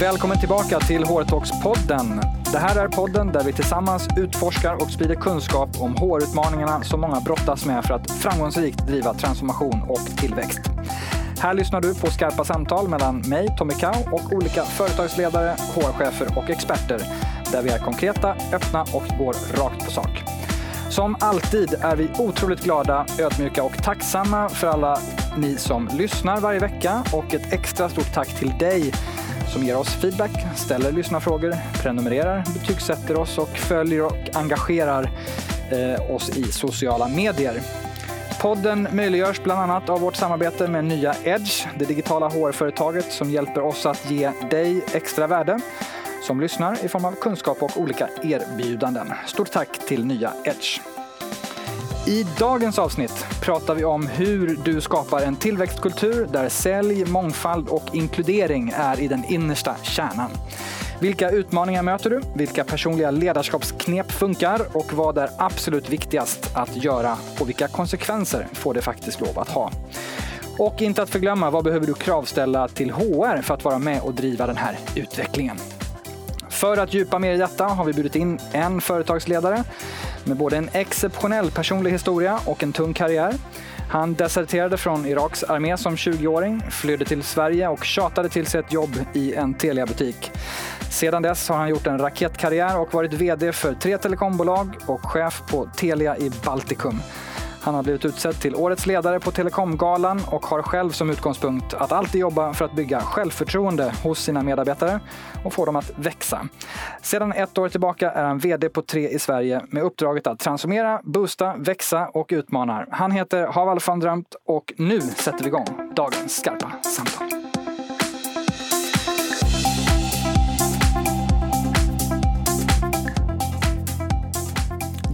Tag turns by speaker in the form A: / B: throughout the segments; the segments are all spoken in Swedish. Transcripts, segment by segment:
A: Välkommen tillbaka till HR-talks-podden. Det här är podden där vi tillsammans utforskar och sprider kunskap om HR-utmaningarna som många brottas med för att framgångsrikt driva transformation och tillväxt. Här lyssnar du på skarpa samtal mellan mig, Tommy Kau och olika företagsledare, HR-chefer och experter där vi är konkreta, öppna och går rakt på sak. Som alltid är vi otroligt glada, ödmjuka och tacksamma för alla ni som lyssnar varje vecka och ett extra stort tack till dig som ger oss feedback, ställer lyssnarfrågor, prenumererar, betygsätter oss och följer och engagerar eh, oss i sociala medier. Podden möjliggörs bland annat av vårt samarbete med nya Edge, det digitala HR-företaget som hjälper oss att ge dig extra värde som lyssnar i form av kunskap och olika erbjudanden. Stort tack till nya Edge. I dagens avsnitt pratar vi om hur du skapar en tillväxtkultur där sälj, mångfald och inkludering är i den innersta kärnan. Vilka utmaningar möter du? Vilka personliga ledarskapsknep funkar? Och vad är absolut viktigast att göra? Och vilka konsekvenser får det faktiskt lov att ha? Och inte att förglömma, vad behöver du kravställa till HR för att vara med och driva den här utvecklingen? För att djupa mer i detta har vi bjudit in en företagsledare med både en exceptionell personlig historia och en tung karriär. Han deserterade från Iraks armé som 20-åring, flydde till Sverige och tjatade till sig ett jobb i en Telia-butik. Sedan dess har han gjort en raketkarriär och varit VD för tre telekombolag och chef på Telia i Baltikum. Han har blivit utsedd till Årets ledare på Telekomgalan och har själv som utgångspunkt att alltid jobba för att bygga självförtroende hos sina medarbetare och få dem att växa. Sedan ett år tillbaka är han VD på Tre i Sverige med uppdraget att transformera, boosta, växa och utmana. Han heter Haval van Drömt och nu sätter vi igång dagens skarpa samtal.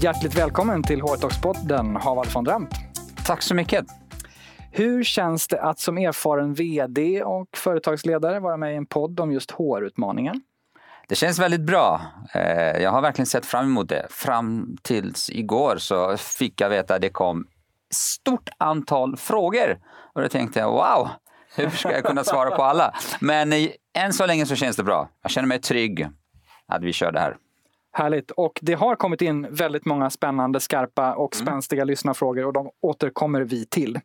A: Hjärtligt välkommen till HR-talks-podden, Haval von Drömt.
B: Tack så mycket.
A: Hur känns det att som erfaren VD och företagsledare vara med i en podd om just HR-utmaningen?
B: Det känns väldigt bra. Eh, jag har verkligen sett fram emot det. Fram tills igår så fick jag veta att det kom stort antal frågor. Och då tänkte jag wow, hur ska jag kunna svara på alla? Men än så länge så känns det bra. Jag känner mig trygg att vi kör det här.
A: Härligt. Och det har kommit in väldigt många spännande, skarpa och mm. spänstiga mm. lyssnarfrågor och de återkommer vi till.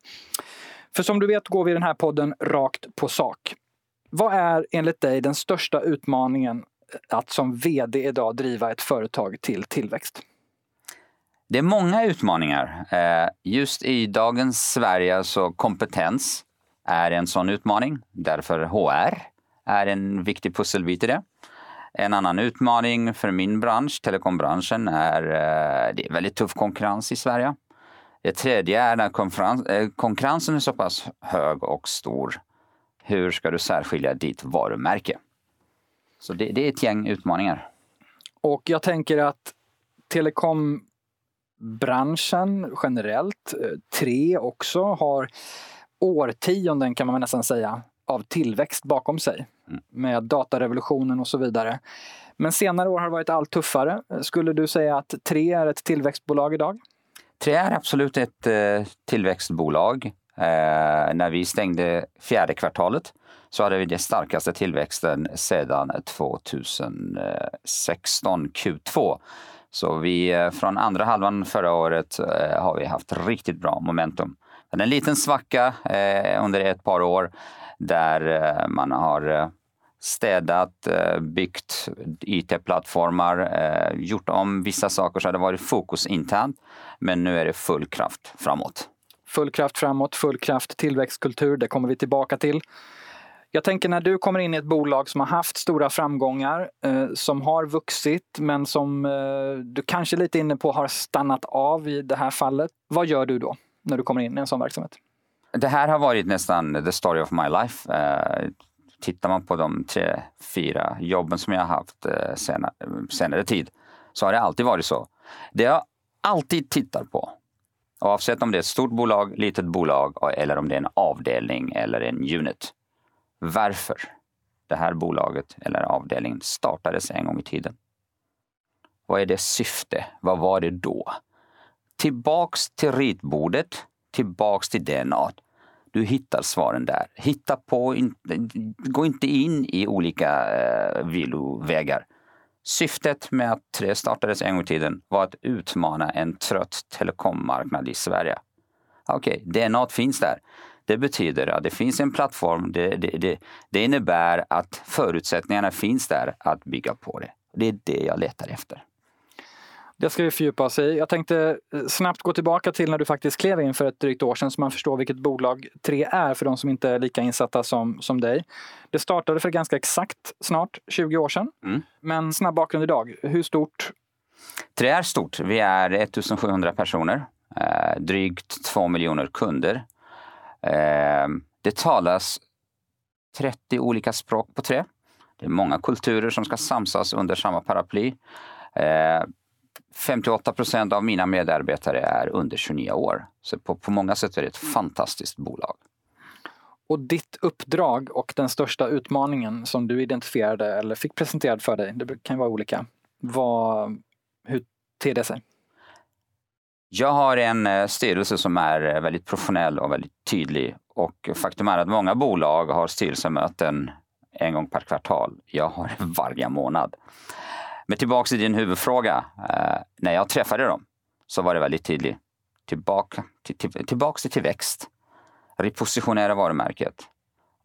A: För som du vet går vi i den här podden rakt på sak. Vad är enligt dig den största utmaningen att som VD idag driva ett företag till tillväxt?
B: Det är många utmaningar. Eh, just i dagens Sverige så kompetens är en sån utmaning. Därför HR är en viktig pusselbit i det. En annan utmaning för min bransch, telekombranschen, är eh, det är väldigt tuff konkurrens i Sverige. Det tredje är när eh, konkurrensen är så pass hög och stor. Hur ska du särskilja ditt varumärke? Så det, det är ett gäng utmaningar.
A: Och jag tänker att telekombranschen generellt, eh, tre också, har årtionden kan man nästan säga av tillväxt bakom sig. Mm. Med datarevolutionen och så vidare. Men senare år har det varit allt tuffare. Skulle du säga att Tre är ett tillväxtbolag idag?
B: Tre är absolut ett eh, tillväxtbolag. Eh, när vi stängde fjärde kvartalet så hade vi den starkaste tillväxten sedan 2016 Q2. Så vi, eh, från andra halvan förra året eh, har vi haft riktigt bra momentum. En liten svacka eh, under ett par år där eh, man har eh, städat, eh, byggt IT-plattformar, gjort om vissa saker så har det varit fokus internt. Men nu är det full kraft framåt.
A: Full kraft framåt, full kraft tillväxtkultur, det kommer vi tillbaka till. Jag tänker när du kommer in i ett bolag som har haft stora framgångar, eh, som har vuxit men som eh, du kanske lite inne på har stannat av i det här fallet. Vad gör du då när du kommer in i en sån verksamhet?
B: Det här har varit nästan the story of my life. Uh, tittar man på de tre, fyra jobben som jag har haft eh, uh, senare, senare tid så har det alltid varit så. Det jag alltid tittar på, oavsett om det är ett stort bolag, litet bolag eller om det är en avdelning eller en unit. Varför det här bolaget eller avdelningen startades en gång i tiden. Vad är det syfte? Vad var det då? Tillbaks till ritbordet, tillbaks till DNA. Du hittar svaren där. Hitta på, in, gå inte in i olika eh, vilovägar. Syftet med att Tre startades en gång i tiden var att utmana en trött telekommarknad i Sverige. Okej, okay, DNA finns där. Det betyder att det finns en plattform. Det, det, det, det innebär att förutsättningarna finns där att bygga på det. Det är det jag letar efter.
A: Det ska vi fördjupa oss i. Jag tänkte eh, snabbt gå tillbaka till när du faktiskt klev in för ett drygt år sedan så man förstår vilket bolag 3 är för de som inte är lika insatta som, som dig. Det startade för ganska exakt snart 20 år sedan. Mm. Men snabb bakgrund idag. Hur stort?
B: 3 är stort. Vi är 1700 personer. Eh, drygt 2 miljoner kunder. Eh, det talas 30 olika språk på 3. Det är många kulturer som ska samsas under samma paraply. Eh, 58 procent av mina medarbetare är under 29 år. Så på, på många sätt är det ett fantastiskt bolag.
A: Och ditt uppdrag och den största utmaningen som du identifierade eller fick presenterad för dig, det kan vara olika. Vad, hur det sig?
B: Jag har en eh, styrelse som är eh, väldigt professionell och väldigt tydlig. Och faktum är att många bolag har styrelsemöten en gång per kvartal. Jag har varje månad. Men tillbaks till din huvudfråga. Eh, när jag träffade dem så var det väldigt tydligt. Tillbaka till, till, tillbaka till tillväxt. Repositionera varumärket.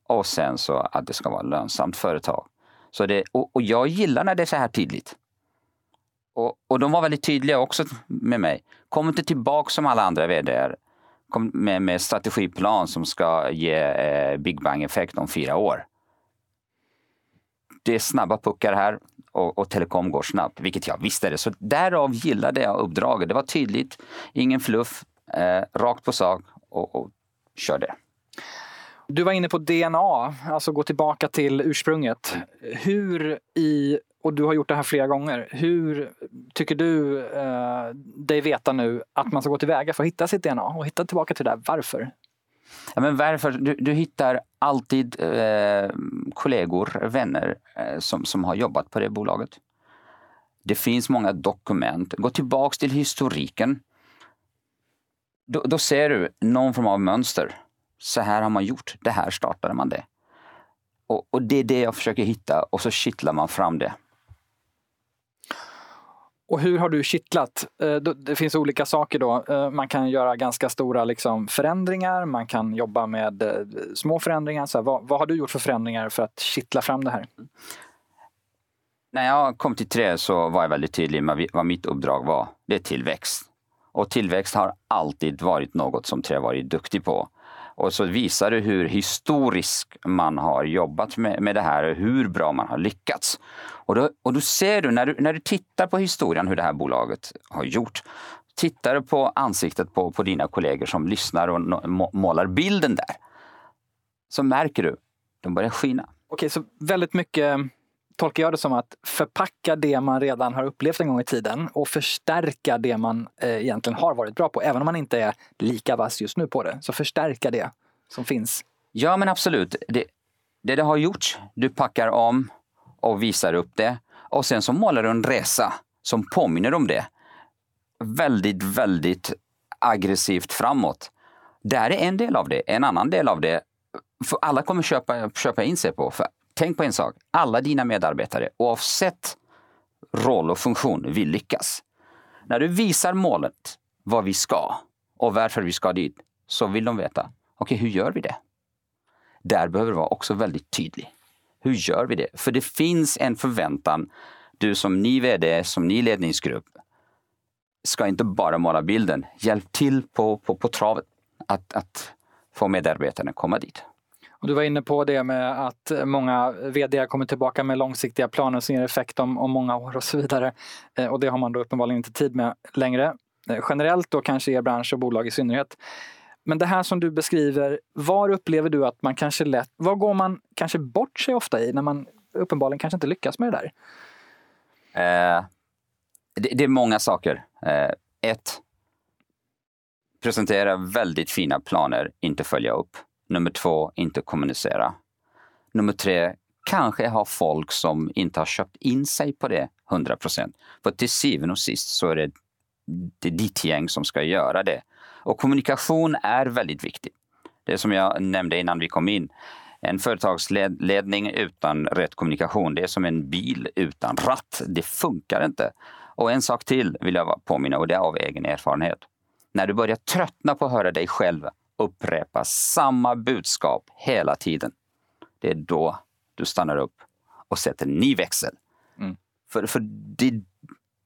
B: Och sen så att det ska vara lönsamt företag. Så det, och, och jag gillar när det är så här tydligt. Och, och de var väldigt tydliga också med mig. Kom inte tillbaka som alla andra vd Kom med, med strategiplan som ska ge eh, Big Bang-effekt om fyra år. Det är snabba puckar här och, och telekom går snabbt, vilket jag visste det. Så därav gillade jag uppdraget. Det var tydligt, ingen fluff, eh, rakt på sak och, och körde.
A: Du var inne på DNA, alltså gå tillbaka till ursprunget. Hur i, och du har gjort det här flera gånger, hur tycker du eh, dig veta nu att man ska gå tillväga för att hitta sitt DNA och hitta tillbaka till det där? Varför?
B: Ja, men varför? Du, du hittar alltid eh, kollegor, vänner eh, som, som har jobbat på det bolaget. Det finns många dokument. Gå tillbaks till historiken. Då, då, ser du någon form av mönster. Så här har man gjort. Det här startade man det. Och, och det är det jag försöker hitta och så kittlar man fram det.
A: Och hur har du kittlat? Eh, det finns olika saker då. Eh, man kan göra ganska stora liksom förändringar, man kan jobba med eh, små förändringar. Så vad, vad, har du gjort för förändringar för att kittla fram det här?
B: När jag kom till Trä så var jag väldigt tydlig med vad mitt uppdrag var. Det är tillväxt. Och tillväxt har alltid varit något som Trä varit duktig på. Och så visar det hur historiskt man har jobbat med, med det här och hur bra man har lyckats. Och då, och då ser du när, du, när du tittar på historien hur det här bolaget har gjort, tittar du på ansiktet på, på dina kollegor som lyssnar och målar bilden där, så märker du, de börjar skina.
A: Okej, så väldigt mycket tolkar jag det som att förpacka det man redan har upplevt en gång i tiden och förstärka det man eh, egentligen har varit bra på. Även om man inte är lika vass just nu på det, så förstärka det som finns.
B: Ja, men absolut. Det, det du har gjort, du packar om och visar upp det. Och sen så målar du en resa som påminner om det. Väldigt, väldigt aggressivt framåt. Det är en del av det. En annan del av det, för alla kommer köpa, köpa in sig på. För tänk på en sak, alla dina medarbetare oavsett roll och funktion vill lyckas. När du visar målet, vad vi ska och varför vi ska dit, så vill de veta, okej okay, hur gör vi det? Där behöver du vara också väldigt tydlig. Hur gör vi det? För det finns en förväntan. Du som ny vd, som ny ledningsgrupp, ska inte bara måla bilden. Hjälp till på, på, på travet att, att få medarbetarna att komma dit.
A: Och du var inne på det med att många vd kommer tillbaka med långsiktiga planer som ger effekt om, om många år och så vidare. Eh, och det har man då uppenbarligen inte tid med längre. Eh, generellt då kanske er bransch och bolag i synnerhet. Men det här som du beskriver, var upplever du att man kanske lätt, vad går man kanske bort sig ofta i när man uppenbarligen kanske inte lyckas med det där?
B: Eh, det, det, är många saker. Eh, ett, presentera väldigt fina planer, inte följa upp. Nummer två, inte kommunicera. Nummer tre, kanske ha folk som inte har köpt in sig på det 100 procent. För till syvende och sist så är det, det är ditt gäng som ska göra det. Och kommunikation är väldigt viktigt. Det som jag nämnde innan vi kom in. En företagsledning utan rätt kommunikation, det är som en bil utan ratt. Det funkar inte. Och en sak till vill jag påminna och det är av egen erfarenhet. När du börjar tröttna på att höra dig själv upprepa samma budskap hela tiden. Det är då du stannar upp och sätter en ny växel. Mm. För, för det,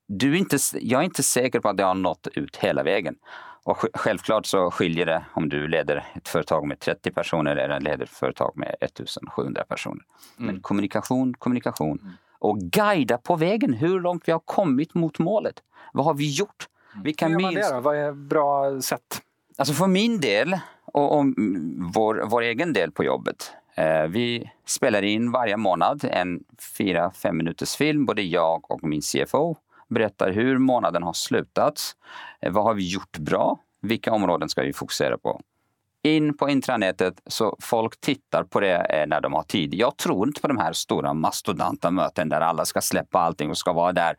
B: du är inte, jag är inte säker på att det har nått ut hela vägen. Och självklart så skiljer det om du leder ett företag med 30 personer eller leder ett företag med 1700 personer. Mm. Men kommunikation, kommunikation. Mm. Och guida på vägen hur långt vi har kommit mot målet. Vad har vi gjort?
A: Mm. Vi kan Hur gör man det då? Vad är bra sätt?
B: Alltså för min del och, och vår, vår egen del på jobbet. Eh, vi spelar in varje månad en fyra, fem minuters film, både jag och min CFO berättar hur månaden har slutat. Eh, vad har vi gjort bra? Vilka områden ska vi fokusera på? In på intranätet så folk tittar på det eh, när de har tid. Jag tror inte på de här stora mastodanta möten där alla ska släppa allting och ska vara där.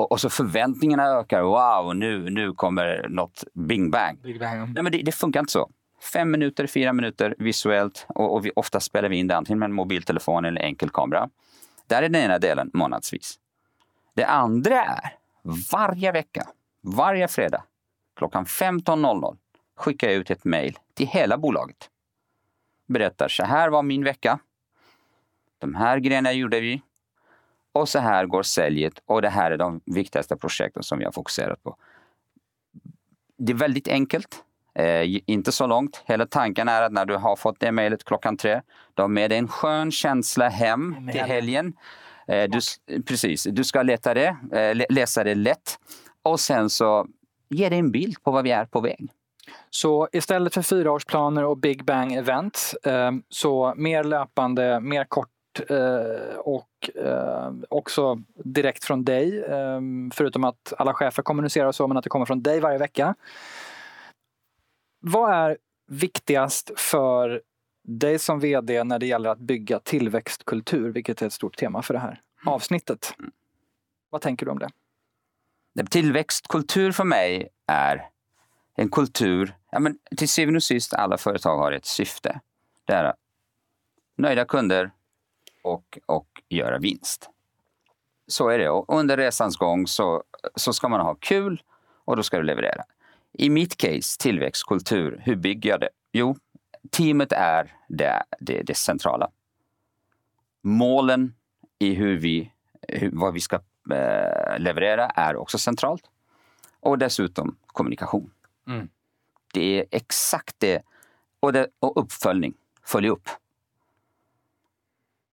B: Och, och så förväntningarna ökar. Wow, nu, nu kommer något bing bang.
A: Big bang.
B: Nej, men det, det funkar inte så fem minuter, fyra minuter visuellt och, och vi, ofta spelar vi in det antingen med en mobiltelefon eller enkel kamera. Där är den ena delen månadsvis. Det andra är varje vecka, varje fredag klockan 15.00 skickar jag ut ett mejl till hela bolaget. Berättar så här var min vecka. De här grejerna gjorde vi. Och så här går säljet och det här är de viktigaste projekten som har fokuserat på. Det är väldigt enkelt. Eh, inte så långt. Hela tanken är att när du har fått det mejlet klockan tre, har med dig en skön känsla hem till helgen. Eh, du, precis, du ska leta det, eh, läsa det lätt och sen så ge dig en bild på vad vi är på väg.
A: Så istället för fyraårsplaner och Big Bang event eh, så mer löpande, mer kort eh, och eh, också direkt från dig. Förutom att alla chefer kommunicerar så, men att det kommer från dig varje vecka. Vad är viktigast för dig som VD när det gäller att bygga tillväxtkultur, vilket är ett stort tema för det här mm. avsnittet? Vad tänker du om det?
B: Tillväxtkultur för mig är en kultur, ja men till syvende och sist alla företag har ett syfte. Det är nöjda kunder och, och göra vinst. Så är det. Och under resans gång så, så ska man ha kul och då ska du leverera. I mitt case, tillväxtkultur, hur bygger jag det? Jo, teamet är det, det, det centrala. Målen i hur vi, hur, vad vi ska eh, leverera är också centralt. Och dessutom kommunikation. Mm. Det är exakt det. Och, det. och uppföljning. Följ upp.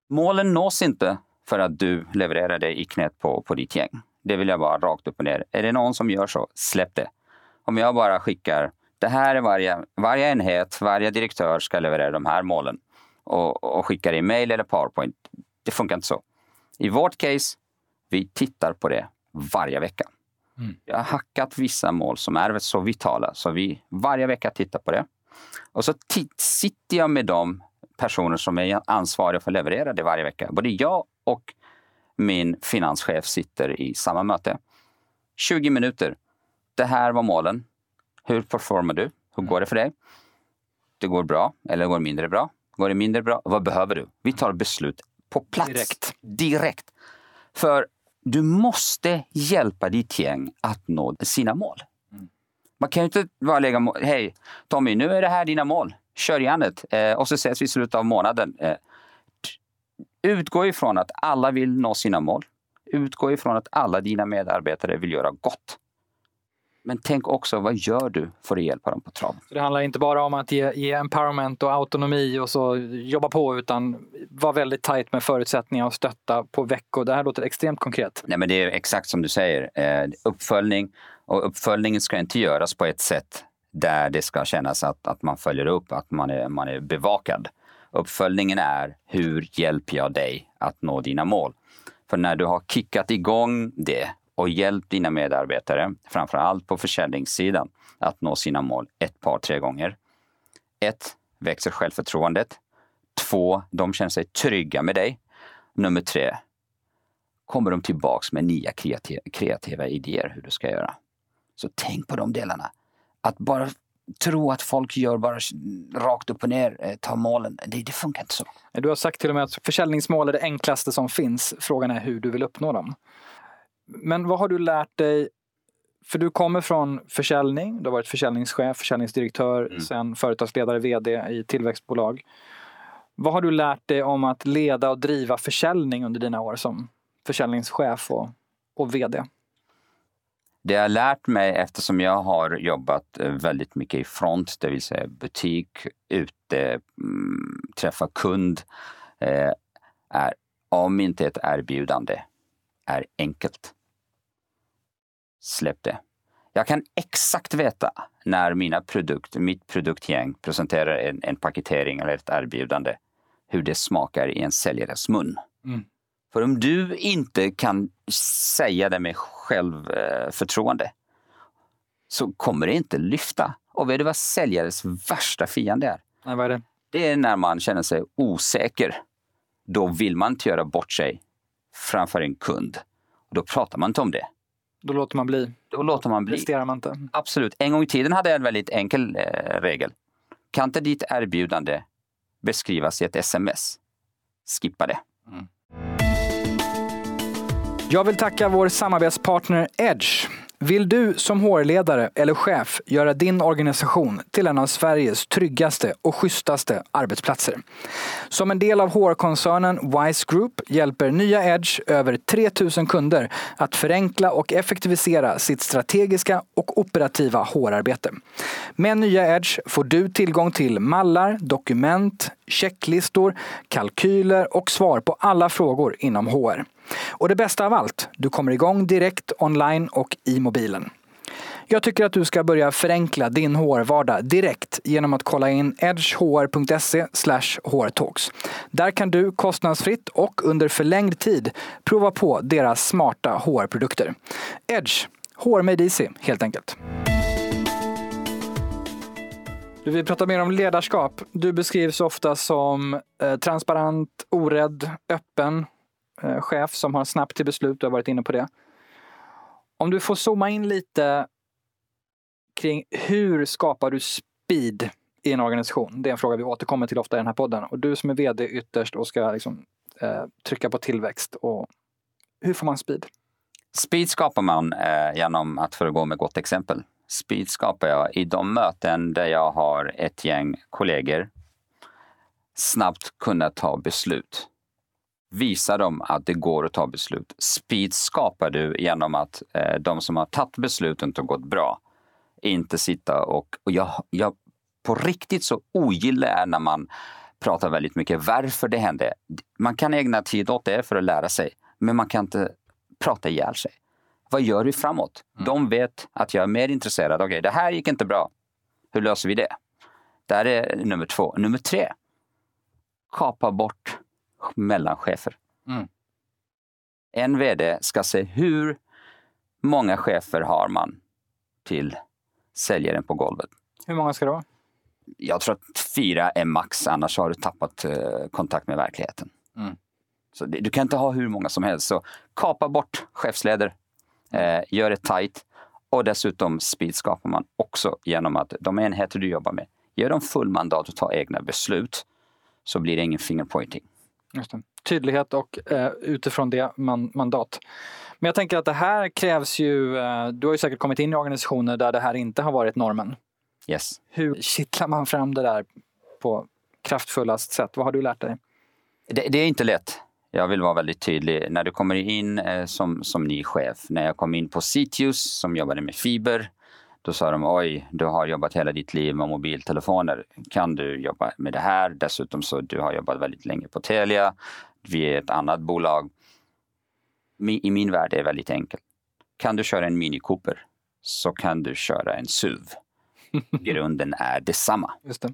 B: Målen nås inte för att du levererar det i knät på, på ditt gäng. Det vill jag bara rakt upp och ner. Är det någon som gör så, släpp det. Om jag bara skickar, det här är varje, varje enhet, varje direktör ska leverera de här målen och, och skickar i mail eller powerpoint. Det funkar inte så. I vårt case, vi tittar på det varje vecka. Mm. Jag har hackat vissa mål som är så vitala så vi varje vecka tittar på det. Och så sitter jag med de personer som är ansvariga för att leverera det varje vecka. Både jag och min finanschef sitter i samma möte. 20 minuter det här var målen. Hur performar du? Hur går det för dig? Det går bra eller går mindre bra? Går det mindre bra? Vad behöver du? Vi tar beslut på plats.
A: Direkt.
B: Direkt. För du måste hjälpa ditt gäng att nå sina mål. Mm. Man kan ju inte bara lägga mål. Hej Tommy, nu är det här dina mål. Kör järnet eh, och så ses vi i slutet av månaden. Eh, utgå ifrån att alla vill nå sina mål. Utgå ifrån att alla dina medarbetare vill göra gott. Men tänk också, vad gör du för att hjälpa dem på traven?
A: Det handlar inte bara om att ge, ge empowerment och autonomi och så jobba på utan vara väldigt tajt med förutsättningar och stötta på veckor. Det här låter extremt konkret.
B: Nej, men det är exakt som du säger. Eh, uppföljning och uppföljningen ska inte göras på ett sätt där det ska kännas att, att man följer upp, att man är, man är bevakad. Uppföljningen är hur hjälper jag dig att nå dina mål? För när du har kickat igång det och hjälpt dina medarbetare, framför allt på försäljningssidan, att nå sina mål ett par, tre gånger. Ett, växer självförtroendet. Två, de känner sig trygga med dig. Nummer tre, kommer de tillbaks med nya kreativa idéer hur du ska göra. Så tänk på de delarna. Att bara tro att folk gör bara rakt upp och ner, eh, tar målen. Det, det funkar inte så.
A: Du har sagt till och med att försäljningsmål är det enklaste som finns. Frågan är hur du vill uppnå dem. Men vad har du lärt dig? För du kommer från försäljning, du har varit försäljningschef, försäljningsdirektör, mm. sen företagsledare, vd i tillväxtbolag. Vad har du lärt dig om att leda och driva försäljning under dina år som försäljningschef och, och vd?
B: Det jag har lärt mig eftersom jag har jobbat eh, väldigt mycket i front, det vill säga butik, ute, mm, träffa kund, eh, är om inte ett erbjudande är enkelt. Släpp det. Jag kan exakt veta när mina produkt, mitt produktgäng presenterar en, en paketering eller ett erbjudande, hur det smakar i en säljares mun. Mm. För om du inte kan säga det med självförtroende så kommer det inte lyfta. Och vet du vad säljares värsta fiende är?
A: Nej, vad är det?
B: Det är när man känner sig osäker. Då vill man inte göra bort sig framför en kund. Då pratar man inte om det.
A: Då låter man bli.
B: Då låter man bli.
A: Presterar man inte.
B: Absolut. En gång i tiden hade jag en väldigt enkel eh, regel. Kan inte ditt erbjudande beskrivas i ett sms? Skippa det. Mm.
A: Jag vill tacka vår samarbetspartner Edge. Vill du som HR-ledare eller chef göra din organisation till en av Sveriges tryggaste och schysstaste arbetsplatser? Som en del av HR-koncernen Wise Group hjälper nya Edge över 3000 kunder att förenkla och effektivisera sitt strategiska och operativa HR-arbete. Med nya Edge får du tillgång till mallar, dokument, checklistor, kalkyler och svar på alla frågor inom HR. Och det bästa av allt, du kommer igång direkt online och i mobilen. Jag tycker att du ska börja förenkla din HR-vardag direkt genom att kolla in edgehr.se hrtalks. Där kan du kostnadsfritt och under förlängd tid prova på deras smarta HR-produkter. Edge, HR made easy helt enkelt. Du vill prata mer om ledarskap. Du beskrivs ofta som eh, transparent, orädd, öppen Eh, chef som har snabbt till beslut. Du har varit inne på det. Om du får zooma in lite kring hur skapar du speed i en organisation? Det är en fråga vi återkommer till ofta i den här podden. Och du som är vd ytterst och ska liksom, eh, trycka på tillväxt. Och hur får man speed?
B: Speed skapar man eh, genom att föregå med gott exempel. Speed skapar jag i de möten där jag har ett gäng kollegor snabbt kunna ta beslut visa dem att det går att ta beslut. Speed skapar du genom att eh, de som har tagit besluten och gått bra inte sitta och, och jag, jag på riktigt så ogillar är när man pratar väldigt mycket varför det hände. Man kan ägna tid åt det för att lära sig, men man kan inte prata ihjäl sig. Vad gör vi framåt? Mm. De vet att jag är mer intresserad. Okej, okay, det här gick inte bra. Hur löser vi det? Här är nummer två. Nummer tre. Kapa bort mellanchefer. Mm. En vd ska se hur många chefer har man till säljaren på golvet.
A: Hur många ska det vara?
B: Jag tror att fyra är max, annars har du tappat eh, kontakt med verkligheten. Mm. Så det, du kan inte ha hur många som helst. Så kapa bort chefsledare, eh, gör det tight och dessutom speed skapar man också genom att de enheter du jobbar med, ger dem full mandat att ta egna beslut så blir det ingen fingerpointing.
A: Tydlighet och eh, utifrån det man, mandat. Men jag tänker att det här krävs ju, eh, du har ju säkert kommit in i organisationer där det här inte har varit normen.
B: Yes.
A: Hur kittlar man fram det där på kraftfullast sätt? Vad har du lärt dig?
B: Det, det, är inte lätt. Jag vill vara väldigt tydlig. När du kommer in eh, som, som ny chef, när jag kom in på Citius som jobbade med fiber, då sa de oj, du har jobbat hela ditt liv med mobiltelefoner. Kan du jobba med det här? Dessutom så du har jobbat väldigt länge på Telia. Vi är ett annat bolag. I min värld är det väldigt enkelt. Kan du köra en Mini Cooper så kan du köra en SUV. Grunden är detsamma.
A: Just det.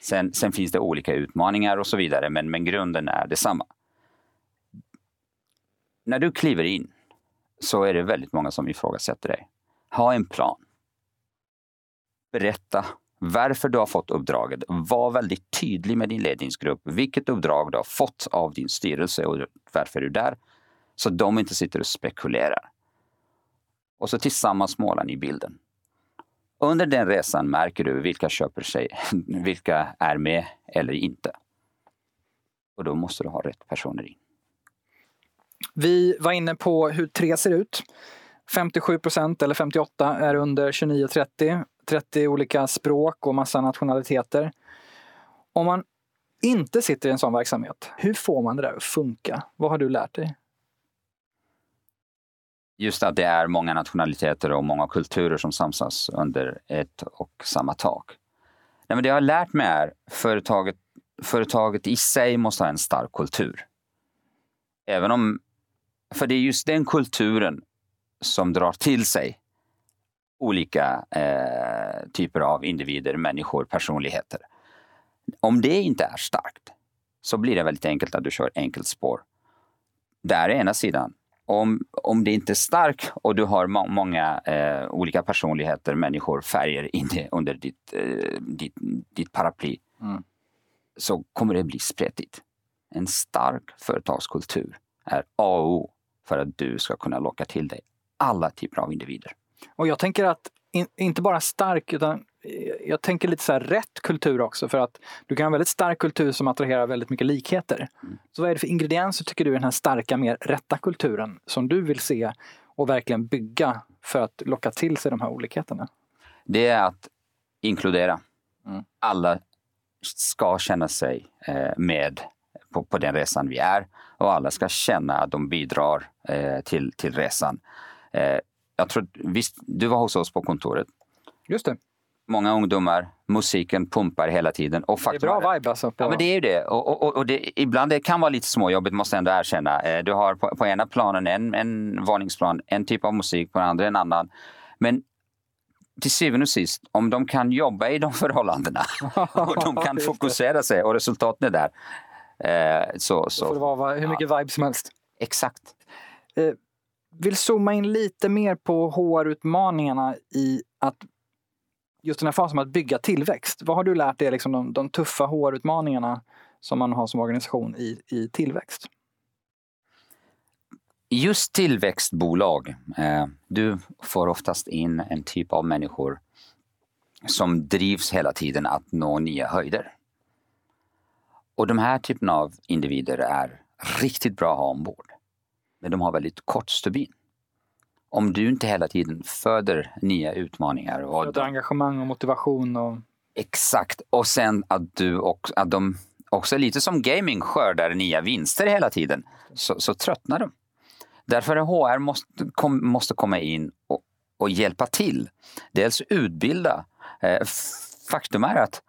B: Sen, sen, finns det olika utmaningar och så vidare, men, men grunden är detsamma. När du kliver in så är det väldigt många som ifrågasätter dig. Ha en plan berätta varför du har fått uppdraget. Var väldigt tydlig med din ledningsgrupp, vilket uppdrag du har fått av din styrelse och varför du är där. Så de inte sitter och spekulerar. Och så tillsammans målar ni bilden. Under den resan märker du vilka köper sig, vilka är med eller inte. Och då måste du ha rätt personer in.
A: Vi var inne på hur tre ser ut. 57 procent eller 58 är under 29-30. 30 olika språk och massa nationaliteter. Om man inte sitter i en sån verksamhet, hur får man det där att funka? Vad har du lärt dig?
B: Just att det är många nationaliteter och många kulturer som samsas under ett och samma tak. Nej, men det jag har lärt mig är företaget, företaget i sig måste ha en stark kultur. Även om, för det är just den kulturen som drar till sig olika eh, typer av individer, människor, personligheter. Om det inte är starkt så blir det väldigt enkelt att du kör enkelt spår. Där är ena sidan. Om, om det inte är starkt och du har må många eh, olika personligheter, människor, färger inne under ditt, eh, ditt, ditt paraply mm. så kommer det bli spretigt. En stark företagskultur är A och O för att du ska kunna locka till dig alla typer av individer.
A: Och jag tänker att in, inte bara stark utan jag tänker lite så här rätt kultur också för att du kan ha en väldigt stark kultur som attraherar väldigt mycket likheter. Mm. Så vad är det för ingredienser tycker du i den här starka, mer rätta kulturen som du vill se och verkligen bygga för att locka till sig de här olikheterna?
B: Det är att inkludera. Mm. Alla ska känna sig eh, med på, på, den resan vi är och alla ska känna att de bidrar eh, till, till resan. Jag tror, visst, du var hos oss på kontoret.
A: Just det.
B: Många ungdomar, musiken pumpar hela tiden. Och
A: det är bra vibe alltså.
B: Ja, men det är ju det. Och, och, och det, ibland det kan vara lite småjobbigt, måste jag ändå erkänna. Eh, du har på, på ena planen en, en våningsplan, en typ av musik, på den andra en annan. Men till syvende och sist, om de kan jobba i de förhållandena och de kan fokusera sig och resultaten är där.
A: Eh, så, så, får det vara hur mycket ja. vibe som helst.
B: Exakt.
A: Eh, vill zooma in lite mer på HR-utmaningarna i att just den här fasen med att bygga tillväxt. Vad har du lärt dig liksom de, de tuffa HR-utmaningarna som man har som organisation i, i tillväxt?
B: Just tillväxtbolag, eh, du får oftast in en typ av människor som drivs hela tiden att nå nya höjder. Och de här typen av individer är riktigt bra att ha ombord. Men de har väldigt kort stubin. Om du inte hela tiden föder nya utmaningar.
A: Och föder engagemang och motivation. Och...
B: Exakt. Och sen att, du också, att de också lite som gaming skördar nya vinster hela tiden. Så, så tröttnar de. Därför HR måste, kom, måste komma in och, och hjälpa till. Dels utbilda. Eh, faktum är att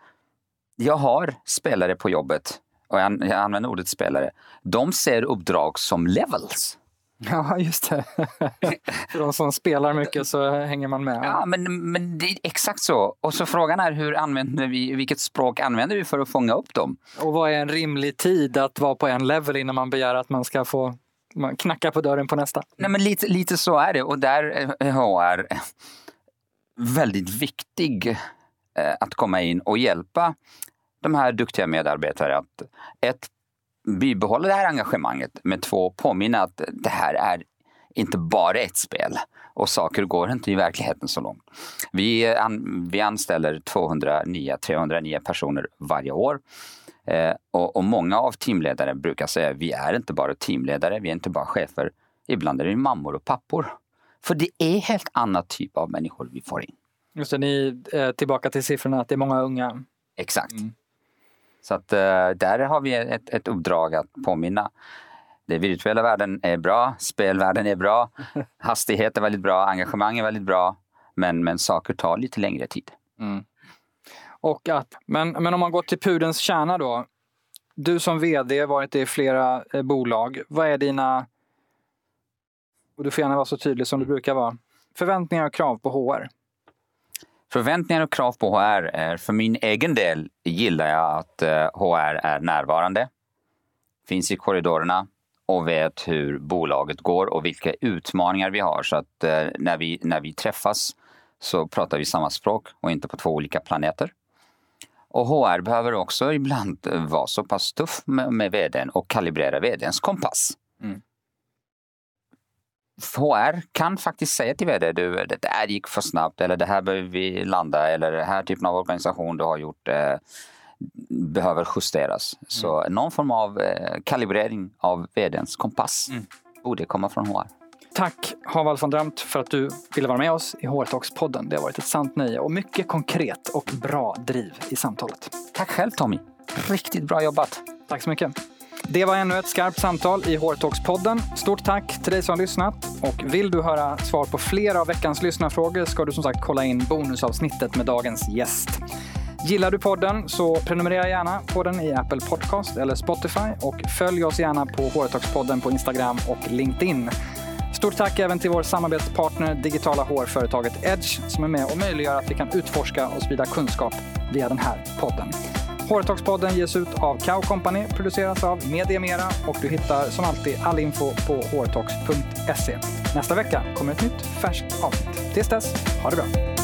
B: jag har spelare på jobbet och jag, jag använder ordet spelare, de ser uppdrag som levels.
A: Ja, just det. För de som spelar mycket så hänger man med.
B: Ja, men, men det är exakt så. Och så frågan är hur använder vi, vilket språk använder vi för att fånga upp dem?
A: Och vad är en rimlig tid att vara på en level innan man begär att man ska få knacka på dörren på nästa?
B: Nej, men lite, lite så är det och där är HR väldigt viktig eh, att komma in och hjälpa de här duktiga medarbetare att ett, bibehålla det här engagemanget, men två, påminna att det här är inte bara ett spel och saker går inte i verkligheten så långt. Vi, an, vi anställer 209, 309 personer varje år. Eh, och, och, många av teamledare brukar säga vi är inte bara teamledare, vi är inte bara chefer. Ibland är det mammor och pappor. För det är helt annat typ av människor vi får in.
A: Just det, ni är tillbaka till siffrorna att det är många unga.
B: Exakt. Mm. Så att uh, där har vi ett, ett uppdrag att påminna. Den virtuella världen är bra, spelvärlden är bra, hastighet är väldigt bra, engagemang är väldigt bra. Men, men saker tar lite längre tid. Mm.
A: Och att, men, men om man går till pudens kärna då. Du som vd, varit i flera eh, bolag. Vad är dina, och du får gärna vara så tydlig som du brukar vara, förväntningar och krav på HR?
B: Förväntningar och krav på HR är, för min egen del gillar jag att eh, HR är närvarande, finns i korridorerna och vet hur bolaget går och vilka utmaningar vi har. Så att eh, när vi, när vi träffas så pratar vi samma språk och inte på två olika planeter. Och HR behöver också ibland vara så pass tuff med, med vdn och kalibrera vdns kompass. Mm. HR kan faktiskt säga till vd, du, det där gick för snabbt eller det här behöver vi landa eller den här typen av organisation du har gjort eh, behöver justeras. Mm. Så någon form av eh, kalibrering av vdns kompass mm. borde komma från HR.
A: Tack Haval von Dramt för att du ville vara med oss i HR Talks-podden. Det har varit ett sant nöje och mycket konkret och bra driv i samtalet.
B: Tack själv Tommy. Riktigt bra jobbat.
A: Tack så mycket. Det var ännu ett skarpt samtal i HR-talks-podden. Stort tack till dig som har lyssnat. Och vill du höra svar på flera av veckans lyssnarfrågor ska du som sagt kolla in bonusavsnittet med dagens gäst. Gillar du podden så prenumerera gärna på den i Apple Podcast eller Spotify och följ oss gärna på Hortoxpodden på Instagram och LinkedIn. Stort tack även till vår samarbetspartner digitala HR-företaget Edge som är med och möjliggör att vi kan utforska och sprida kunskap via den här podden. Håretalkspodden ges ut av Cow Company, produceras av Media Mera och du hittar som alltid all info på hårtalks.se. Nästa vecka kommer ett nytt färskt avsnitt. Tills dess, ha det bra!